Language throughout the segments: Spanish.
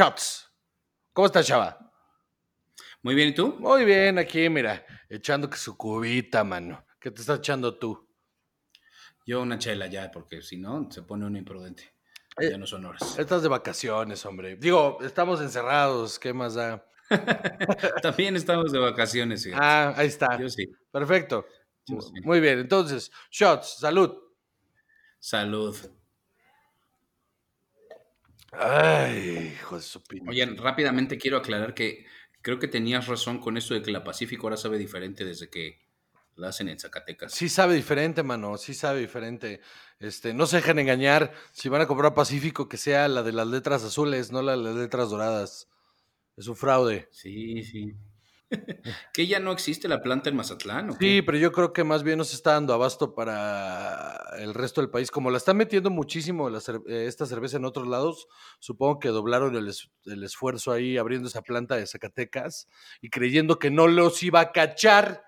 Shots. ¿Cómo estás, chava? Muy bien, ¿y tú? Muy bien, aquí, mira, echando que su cubita, mano. ¿Qué te estás echando tú? Yo una chela ya, porque si no, se pone uno imprudente. Eh, ya no son horas. Estás de vacaciones, hombre. Digo, estamos encerrados, ¿qué más da? También estamos de vacaciones, fíjate. Ah, ahí está. Yo sí. Perfecto. Yo sí. Muy bien, entonces, Shots, salud. Salud. Ay, hijo de su. Oye, rápidamente quiero aclarar que creo que tenías razón con esto de que la Pacífico ahora sabe diferente desde que la hacen en Zacatecas. Sí sabe diferente, mano, sí sabe diferente. Este, no se dejen engañar. Si van a comprar Pacífico, que sea la de las letras azules, no la de las letras doradas. Es un fraude. Sí, sí. ¿Que ya no existe la planta en Mazatlán? ¿o qué? Sí, pero yo creo que más bien nos está dando abasto para el resto del país. Como la están metiendo muchísimo la eh, esta cerveza en otros lados, supongo que doblaron el, es- el esfuerzo ahí abriendo esa planta de Zacatecas y creyendo que no los iba a cachar.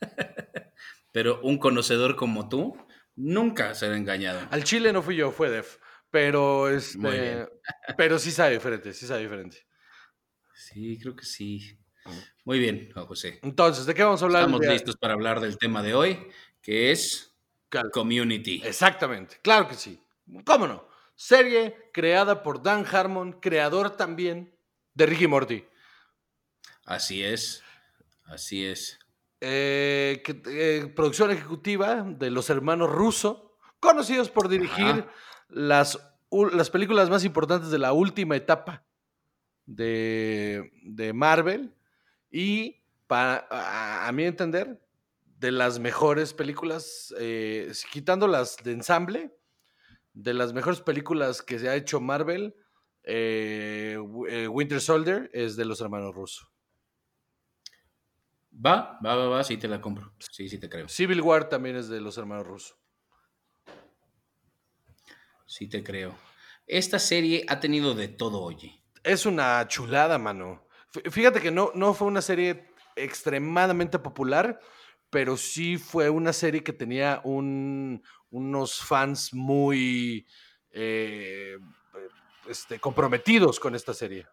Pero un conocedor como tú nunca será engañado. Al Chile no fui yo, fue Def. Pero este, pero sí sabe diferente, sí sabe diferente. Sí, creo que sí. Muy bien, Juan José. Entonces, ¿de qué vamos a hablar? Estamos listos para hablar del tema de hoy, que es Community. Exactamente, claro que sí. ¿Cómo no? Serie creada por Dan Harmon, creador también de Ricky Morty. Así es, así es. Eh, que- eh, producción ejecutiva de los hermanos Russo, conocidos por dirigir Ajá. las, u- las películas más importantes de la última etapa de, de Marvel y, para, a, a mi entender, de las mejores películas, eh, quitando las de ensamble, de las mejores películas que se ha hecho Marvel, eh, eh, Winter Soldier es de los hermanos Russo. Va, va, va, va, sí te la compro. Sí, sí te creo. Civil War también es de los hermanos Russo. Sí te creo. Esta serie ha tenido de todo, oye. Es una chulada, mano. Fí- Fíjate que no, no fue una serie extremadamente popular, pero sí fue una serie que tenía un- unos fans muy eh, este, comprometidos con esta serie.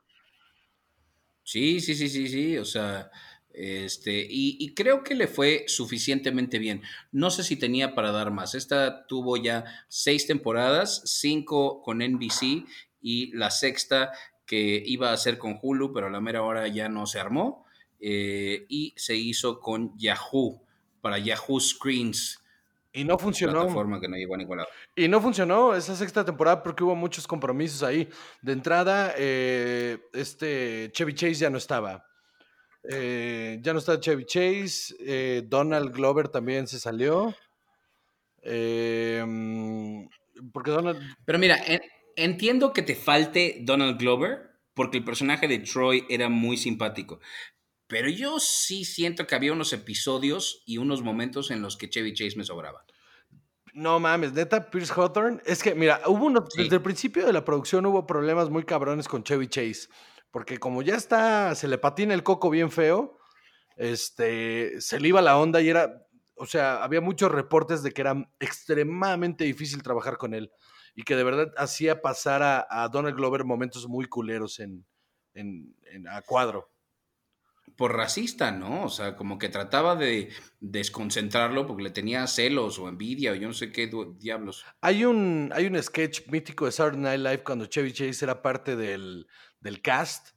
Sí, sí, sí, sí, sí. O sea, este, y, y creo que le fue suficientemente bien. No sé si tenía para dar más. Esta tuvo ya seis temporadas, cinco con NBC y la sexta que iba a ser con Hulu, pero a la mera hora ya no se armó. eh, y se hizo con Yahoo, para Yahoo Screens, Y no funcionó. que no llegó a ningún lado. Y no funcionó esa sexta temporada porque hubo muchos compromisos ahí. De entrada, eh, este Chevy Chase ya no estaba. Eh, ya no está Chevy Chase. eh, Donald Glover también se salió. Mm, porque Donald. Pero mira, en- entiendo que te falte Donald Glover, porque el personaje de Troy era muy simpático. Pero yo sí siento que había unos episodios y unos momentos en los que Chevy Chase me sobraba. No mames, neta, Pierce Hawthorne. Es que, mira, hubo uno- Sí. desde el principio de la producción hubo problemas muy cabrones con Chevy Chase. Porque como ya está, se le patina el coco bien feo, este, se le iba la onda y era, o sea, había muchos reportes de que era extremadamente difícil trabajar con él y que de verdad hacía pasar a, a Donald Glover momentos muy culeros en, en- en- a cuadro. Por racista, ¿no? O sea, como que trataba de desconcentrarlo porque le tenía celos o envidia o yo no sé qué diablos. Hay un, hay un sketch mítico de Saturday Night Live cuando Chevy Chase era parte del, del cast,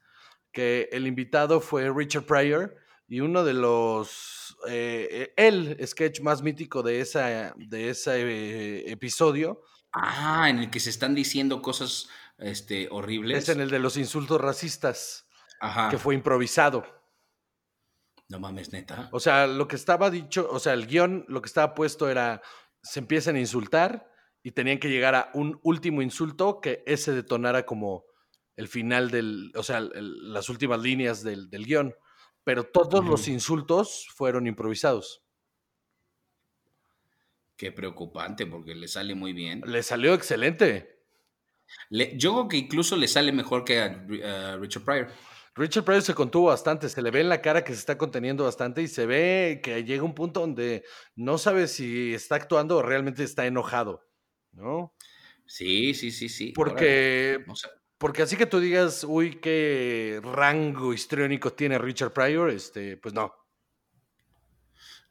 que el invitado fue Richard Pryor y uno de los, eh, el sketch más mítico de, esa, de ese eh, episodio Ah, en el que se están diciendo cosas este, horribles. es en el de los insultos racistas, Ajá. que fue improvisado. No mames, neta. O sea, lo que estaba dicho, o sea, el guion, lo que estaba puesto era, se empiezan a insultar y tenían que llegar a un último insulto que ese detonara como el final del, o sea, el- las últimas líneas del, del guion. Pero todos los insultos fueron improvisados. Qué preocupante porque le sale muy bien. Le salió excelente. Le- yo creo que incluso le sale mejor que a, Richard Pryor. Richard Pryor se contuvo bastante, se le ve en la cara que se está conteniendo bastante y se ve que llega un punto donde no sabe si está actuando o realmente está enojado, ¿no? Sí, sí, sí, sí. Porque, porque así que tú digas, uy, qué rango histriónico tiene Richard Pryor, este, pues no.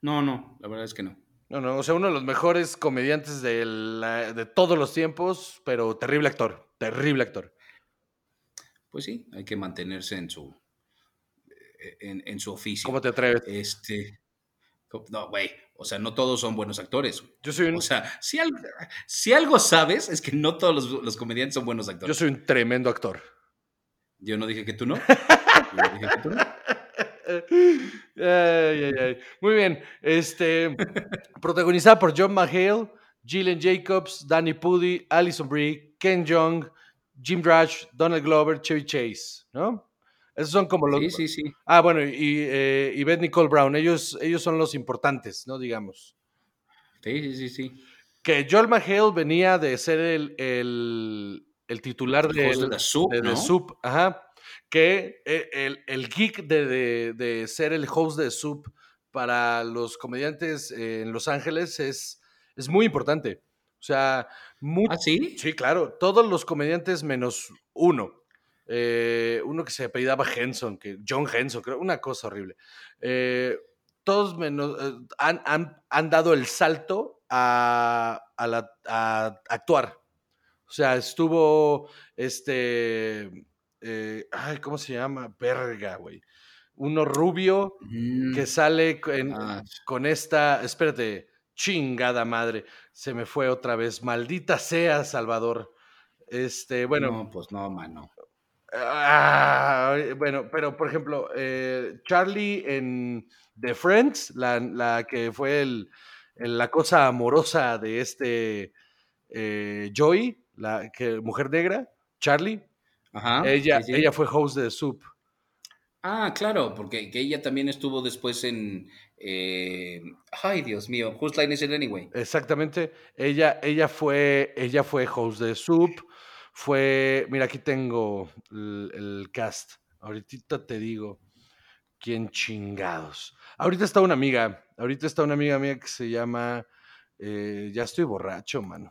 no, no, la verdad es que no. No, no, o sea, uno de los mejores comediantes de, la- de todos los tiempos, pero terrible actor, terrible actor. Pues sí, hay que mantenerse en su, en, en su oficio. ¿Cómo te atreves? Este, no, güey, o sea, no todos son buenos actores. Yo soy un, O sea, si algo, si algo sabes es que no todos los, los comediantes son buenos yo actores. soy un tremendo actor. Yo no dije que tú no. Yo dije que tú no. Ay, ay, ay. Muy bien. Este, protagonizada por John McHale, Gillian Jacobs, Danny Pudi, Alison Brie, Ken Jeong, Jim Drash, Donald Glover, Chevy Chase, ¿no? Esos son como los. Sí, sí, sí. Ah, bueno, y, eh, y Beth Nicole Brown. Ellos, ellos son los importantes, ¿no? Digamos. Sí, sí, sí, sí. Que Joel McHale venía de ser el, el, el titular de, de The Soup, de The ¿no? Soup, ajá. Que eh, el, el geek de, de- de ser el host de Soup para los comediantes en Los Ángeles es, es muy importante. O sea, mu- ¿Ah, sí? sí, claro, todos los comediantes menos uno. Eh, uno que se apellidaba Henson, que John Henson, creo, una cosa horrible. Eh, todos menos, eh, han, han- han dado el salto a, a la- a actuar. O sea, estuvo este. Eh, ay, ¿cómo se llama? Verga, güey. Uno rubio Mm, que sale con, ah, con esta. Espérate, chingada madre. Se me fue otra vez. Maldita sea, Salvador. Este, bueno. No, pues no, mano. Ah, bueno, pero por ejemplo, eh, Charlie en The Friends, la, la que fue el, el- la cosa amorosa de este eh, Joey, la que, mujer negra, Charlie, Ajá. ella, sí, sí. ella fue host de Soup. Ah, claro, porque que ella también estuvo después en. eh, ay, Dios mío, Whose Line Is It Anyway? Exactamente, ella, ella fue, ella fue host de Soup, fue, mira, aquí tengo el, el cast, ahorita te digo quién chingados. Ahorita está una amiga, ahorita está una amiga mía que se llama, eh, ya estoy borracho, mano.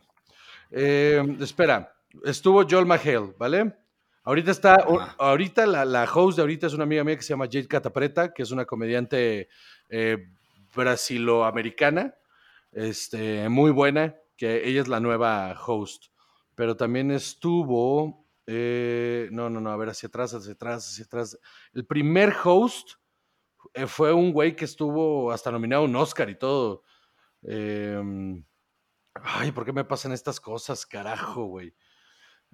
Eh, espera, estuvo Joel McHale, ¿vale? Ahorita está, ahorita la, la host de ahorita es una amiga mía que se llama Jade Catapreta, que es una comediante eh, brasiloamericana, este, muy buena, que ella es la nueva host. Pero también estuvo, eh, no, no, no, a ver, hacia atrás, hacia atrás, hacia atrás. El primer host eh, fue un güey que estuvo hasta nominado a un Oscar y todo. Em, ay, ¿por qué me pasan estas cosas, carajo, güey?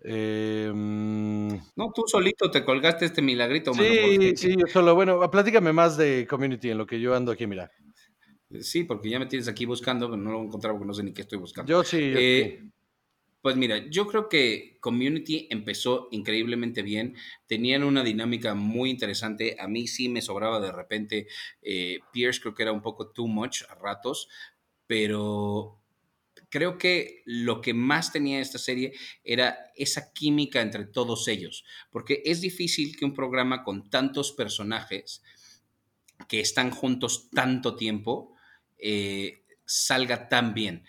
Em, No, tú solito te colgaste este milagrito, mano. sí, porque- sí, yo solo, bueno, platícame más de Community en lo que yo ando aquí, mira. Sí, porque ya me tienes aquí buscando, pero no lo he encontrado porque no sé ni qué estoy buscando. Yo sí, yo Eh, sí. Pues mira, yo creo que Community empezó increíblemente bien. Tenían una dinámica muy interesante. A mí sí me sobraba de repente. eh, Pierce creo que era un poco too much a ratos, pero creo que lo que más tenía esta serie era esa química entre todos ellos. Porque es difícil que un programa con tantos personajes que están juntos tanto tiempo eh, salga tan bien.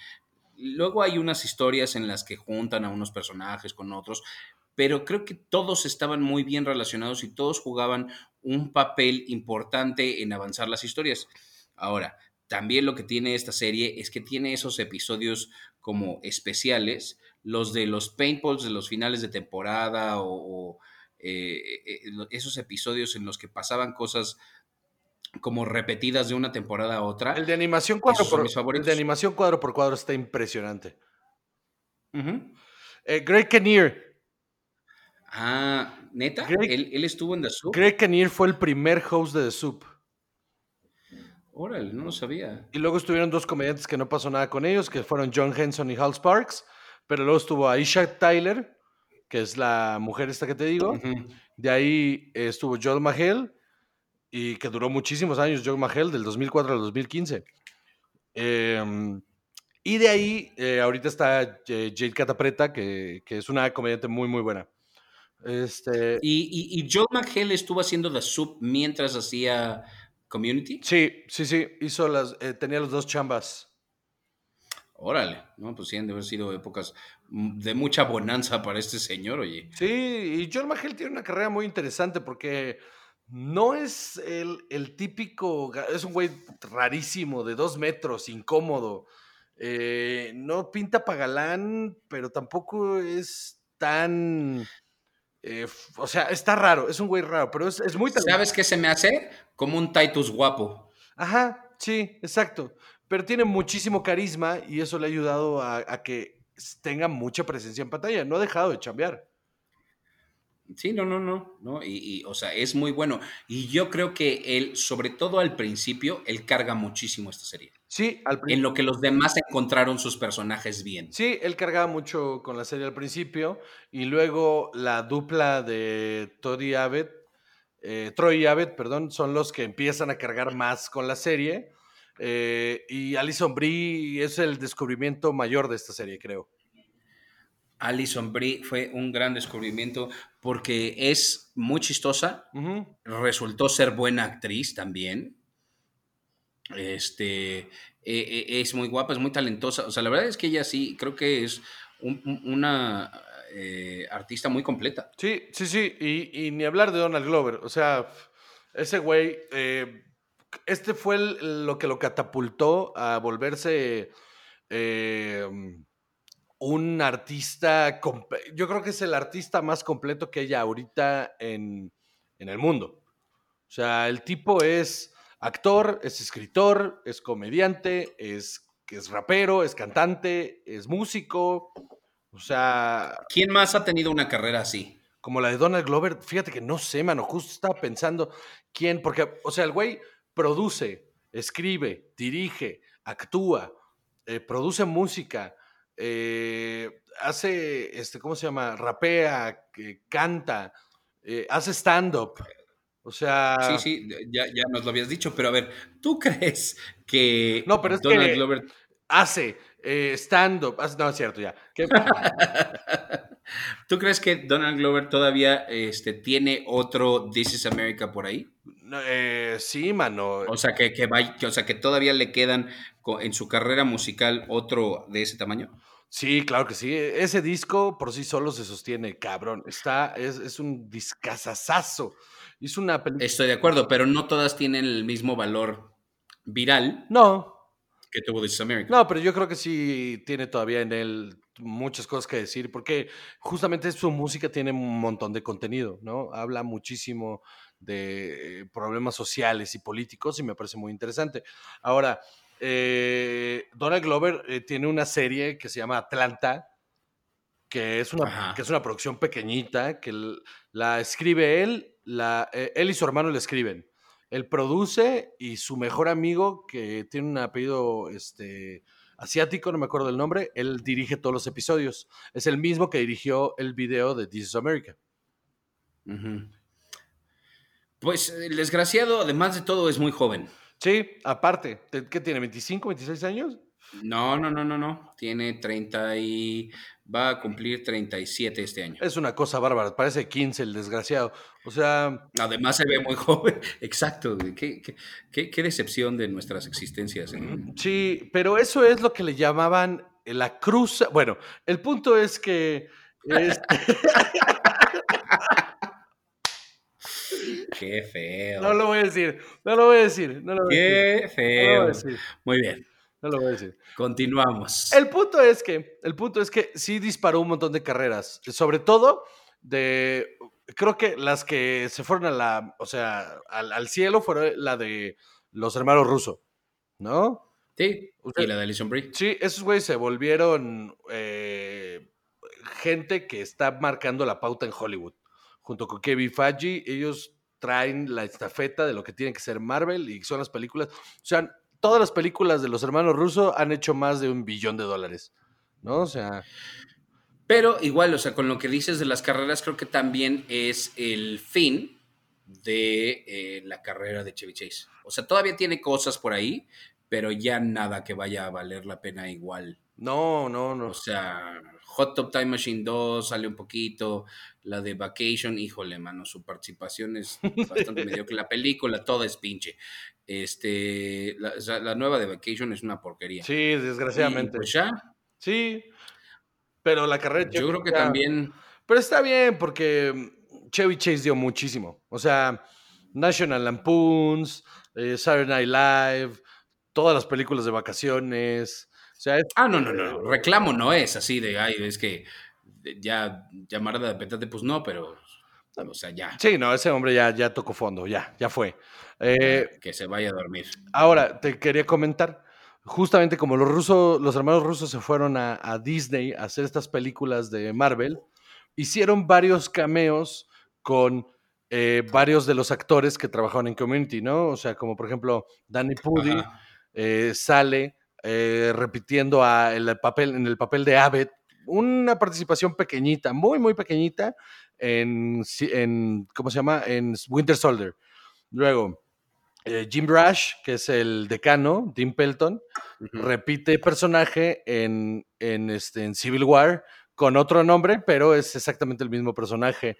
Luego hay unas historias en las que juntan a unos personajes con otros, pero creo que todos estaban muy bien relacionados y todos jugaban un papel importante en avanzar las historias. Ahora, también lo que tiene esta serie es que tiene esos episodios como especiales, los de los paintballs de los finales de temporada o, o, eh, eh, esos episodios en los que pasaban cosas como repetidas de una temporada a otra. El de animación cuadro por el de animación cuadro por cuadro está impresionante. Eh, Greg Kinnear. Ah, ¿neta? Greg- ¿Él, él estuvo en The Soup? Greg Kinnear fue el primer host de The Soup. Órale, no lo sabía. Y luego estuvieron dos comediantes que no pasó nada con ellos, que fueron John Henson y Hal Sparks. Pero luego estuvo Aisha Tyler, que es la mujer esta que te digo. De ahí eh, estuvo Joel McHale, y que duró muchísimos años, Joel McHale, del 2004 al 2015. Eh, y de ahí, eh, ahorita está eh, Jade Catapreta, que, que es una comediante muy, muy buena. Este, ¿Y, y, y Joel McHale estuvo haciendo The Soup mientras hacía Community? sí, sí, sí, hizo las, eh, tenía los dos chambas. Órale, no, pues sí han de haber sido épocas mm, de mucha bonanza para este señor, oye. Sí, y John McHale tiene una carrera muy interesante porque no es el, el típico, es un güey rarísimo, de dos metros, incómodo. Eh, no pinta pagalán, pero tampoco es tan... eh, o sea, está raro, es un güey raro, pero es, es muy talentoso. ¿Sabes qué se me hace? Como un Titus guapo. Ajá, sí, exacto. Pero tiene muchísimo carisma y eso le ha ayudado a, a que tenga mucha presencia en pantalla. No ha dejado de chambear. Sí, no, no, no, no, y, y, o sea, es muy bueno. Y yo creo que él, sobre todo al principio, él carga muchísimo esta serie. Sí, al En principio. lo que los demás encontraron sus personajes bien. Sí, él cargaba mucho con la serie al principio y luego la dupla de Toddy Abbott, eh, Troy Abbott, perdón, son los que empiezan a cargar más con la serie. eh, y Alison Brie es el descubrimiento mayor de esta serie, creo. Alison Brie fue un gran descubrimiento porque es muy chistosa, resultó ser buena actriz también. Este eh, eh, es muy guapa, es muy talentosa. O sea, la verdad es que ella sí, creo que es un- un- una eh, artista muy completa. Sí, sí, sí, y, y ni hablar de Donald Glover. O sea, ese güey, eh, este fue el- lo que lo catapultó a volverse eh, un artista, yo creo que es el artista más completo que haya ahorita en, en el mundo. O sea, el tipo es actor, es escritor, es comediante, es, es rapero, es cantante, es músico. O sea, ¿Quién más ha tenido una carrera así? como la de Donald Glover, fíjate que no sé, mano, justo estaba pensando quién, porque, o sea, el güey produce, escribe, dirige, actúa, eh, produce música, eh, hace, este, ¿cómo se llama? Rapea, canta, eh, hace stand-up. O sea, Sí, sí, ya, ya nos lo habías dicho, pero a ver, ¿tú crees que No, pero es Donald que- Glover hace eh, stand-up. No, es cierto, ya. ¿Qué? ¿Tú crees que Donald Glover todavía este, tiene otro This is America por ahí? Eh, sí, mano. O sea, que, que, que- o sea, que todavía le quedan en su carrera musical otro de ese tamaño. Sí, claro que sí. Ese disco por sí solo se sostiene, cabrón. Está, es, es un discazazazo. Es una película. Estoy de acuerdo, pero no todas tienen el mismo valor viral No, que tuvo This is America. no, pero yo creo que sí tiene todavía en él muchas cosas que decir, porque justamente su música tiene un montón de contenido, ¿no? Habla muchísimo de eh, problemas sociales y políticos y me parece muy interesante. Ahora, eh, Donald Glover eh, tiene una serie que se llama Atlanta, que es una, Ajá. que es una producción pequeñita, que la escribe él, la, eh, él y su hermano la escriben. Él produce y su mejor amigo, que tiene un apellido este, asiático, no me acuerdo del nombre, él dirige todos los episodios. Es el mismo que dirigió el video de This is America. Pues el desgraciado, además de todo, es muy joven. Sí, aparte, ¿te- ¿qué tiene? ¿25, 26 años? No, no, no, no, no. Tiene 30 y va a cumplir 37 este año. Es una cosa bárbara, parece 15 el desgraciado. O sea, Además se ve muy joven. Exacto. Qué, qué- qué- qué decepción de nuestras existencias. ¿eh? sí, pero eso es lo que le llamaban la cruz. Bueno, el punto es que... es- Qué feo. no lo voy a decir, no lo voy a decir, no lo voy a decir. Qué No lo voy a feo. decir, Muy bien. no lo voy a decir. Continuamos. El punto es que, el punto es que sí disparó un montón de carreras, sobre todo de, creo que las que se fueron a la, o sea, al, al cielo fueron la de los hermanos rusos, ¿no? Sí. Usted- Y la de Alison Brie. Sí, esos güeyes se volvieron eh, gente que está marcando la pauta en Hollywood. Junto con Kevin Feige, ellos traen la estafeta de lo que tiene que ser Marvel y son las películas. O sea, todas las películas de los hermanos rusos han hecho más de un billón de dólares. ¿No? O sea, Pero igual, o sea, con lo que dices de las carreras, creo que también es el fin de eh, la carrera de Chevy Chase. O sea, todavía tiene cosas por ahí, pero ya nada que vaya a valer la pena igual No, no, no. O sea, Hot Top Time Machine 2 sale un poquito, la de Vacation, híjole, mano, su participación es bastante mediocre. La película toda es pinche. Este, la, nueva de Vacation es una porquería. Sí, Y, desgraciadamente. pues ya, Sí, pero la carrera yo creo que ya- también, Pero está bien porque mm, Chevy Chase dio muchísimo. O sea, National Lampoons, eh, Saturday Night Live, todas las películas de vacaciones. O sea, es- ah, no, no, no, reclamo no es así de, ay, es que ya llamar de petate, pues no, pero, o sea, ya, sí, no, ese hombre ya, ya tocó fondo, ya, ya fue. Eh, que se vaya a dormir. Ahora, te quería comentar, justamente como los rusos, los hermanos rusos se fueron a, a Disney a hacer estas películas de Marvel, hicieron varios cameos con eh, varios de los actores que trabajaron en Community, ¿no? O sea, como por ejemplo, Danny Pudi eh, sale eh, repitiendo a el papel, en el papel de Abbott, una participación pequeñita, muy, muy pequeñita, en, ¿cómo se llama? En Winter Soldier. Luego, eh, Jim Rash, que es el decano, Tim Pelton, repite personaje en, en, este, en Civil War con otro nombre, pero es exactamente el mismo personaje.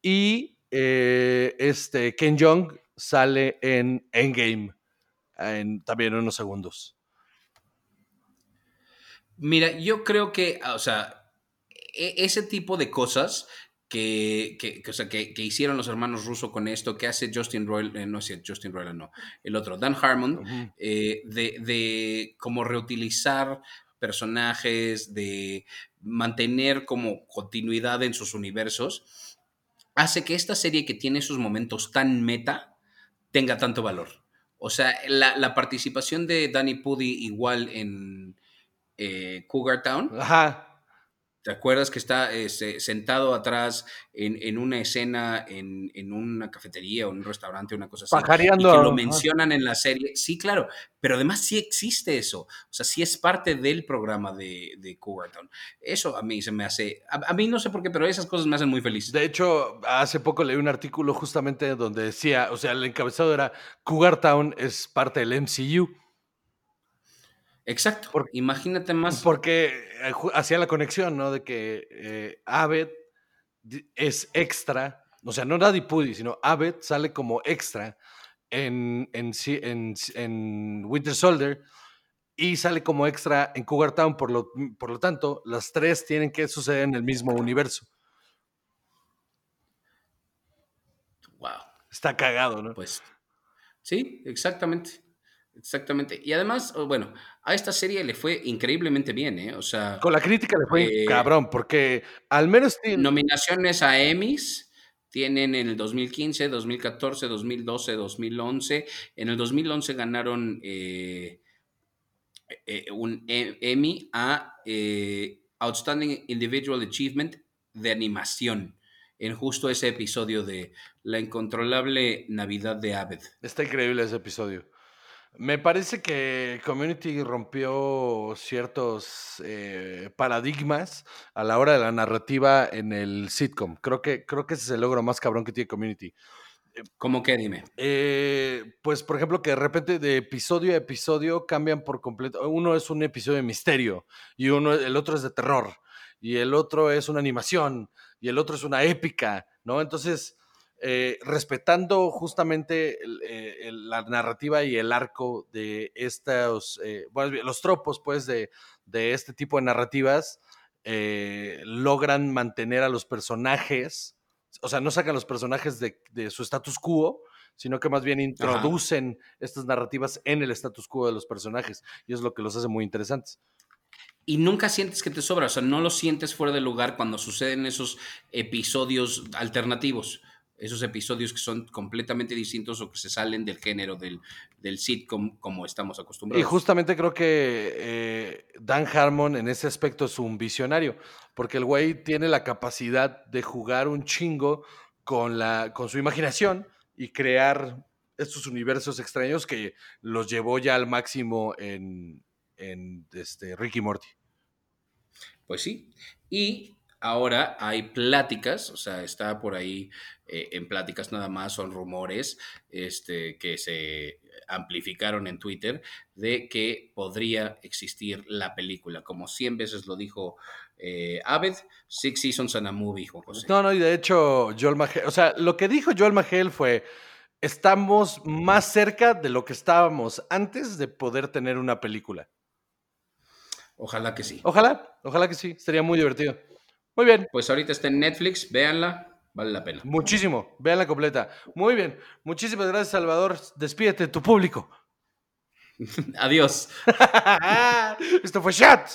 Y eh, este, Ken Jeong sale en Endgame en también unos segundos. Mira, yo creo que, ah, o sea, e- ese tipo de cosas que, que, que, o sea, que, hicieron los hermanos Russo con esto, que hace Justin Roiland, eh, no es cierto, Justin Roiland, no, el otro, Dan Harmon, eh, de, de como reutilizar personajes, de mantener como continuidad en sus universos, hace que esta serie que tiene esos momentos tan meta tenga tanto valor. O sea, la, la participación de Danny Pudi igual en eh, Cougar Town, Ajá. ¿Te acuerdas que está eh, se- sentado atrás en, en una escena, en, en una cafetería o en un restaurante, una cosa así? Pajareando. Y que lo mencionan en la serie. Sí, claro, pero además sí existe eso. O sea, sí es parte del programa de, de Cougar Town. Eso a mí se me hace. A, a mí no sé por qué, pero esas cosas me hacen muy feliz. De hecho, hace poco leí un artículo justamente donde decía, o sea, el encabezado era Cougar Town es parte del MCU. Exacto. Por- Imagínate más. Porque eh, hacía la conexión, ¿no? De que eh, di- es extra, o sea, no Daddy Pudi, sino Abbott sale como extra en, en, en, en Winter Soldier y sale como extra en Cougar Town, por lo, por lo tanto, las tres tienen que suceder en el mismo universo. Wow. Está cagado, ¿no? Pues sí, exactamente. Exactamente. Y además, bueno, a esta serie le fue increíblemente bien, ¿eh? O sea, Con la crítica le fue Eh, cabrón, porque al menos tiene- nominaciones a Emmys tienen en el 2015, 2014, 2012, 2011. En el 2011 ganaron eh, eh, un E- Emmy a eh, Outstanding Individual Achievement de animación en justo ese episodio de La incontrolable Navidad de Abed. Está increíble ese episodio. Me parece que Community rompió ciertos eh, paradigmas a la hora de la narrativa en el sitcom. Creo que, creo que ese es el logro más cabrón que tiene Community. ¿Cómo que dime? Eh, pues, por ejemplo, que de repente de episodio a episodio cambian por completo. Uno es un episodio de misterio y uno, el otro es de terror y el otro es una animación y el otro es una épica, ¿no? Entonces, eh, respetando justamente el- eh, el- la narrativa y el arco de estos, eh, bueno, los tropos, pues, de, de este tipo de narrativas, eh, logran mantener a los personajes, o sea, no sacan los personajes de, de su status quo, sino que más bien introducen estas narrativas en el status quo de los personajes, y es lo que los hace muy interesantes. Y nunca sientes que te sobra, o sea, no lo sientes fuera de lugar cuando suceden esos episodios alternativos, esos episodios que son completamente distintos o que se salen del género del, del sitcom como estamos Y acostumbrados. justamente creo que eh, Dan Harmon en ese aspecto es un visionario, porque el güey tiene la capacidad de jugar un chingo con, la, con su imaginación y crear estos universos extraños que los llevó ya al máximo en, en este, Ricky Morty. Pues sí. Y Ahora hay pláticas, o sea, está por ahí eh, en pláticas nada más, son rumores este, que se amplificaron en Twitter de que podría existir la película, como 100 veces lo dijo eh, Aved, Six Seasons and a Movie, Juan José. No, no, y de hecho, Joel Magel, o sea, lo que dijo Joel Magel fue, estamos más cerca de lo que estábamos antes de poder tener una película. Ojalá que sí. Ojalá, ojalá que sí, sería muy divertido. Muy bien. Pues ahorita está en Netflix, véanla, vale la pena. Muchísimo, véanla completa. Muy bien, muchísimas gracias, Salvador. Despídete de tu público. Adiós. Esto fue Chat.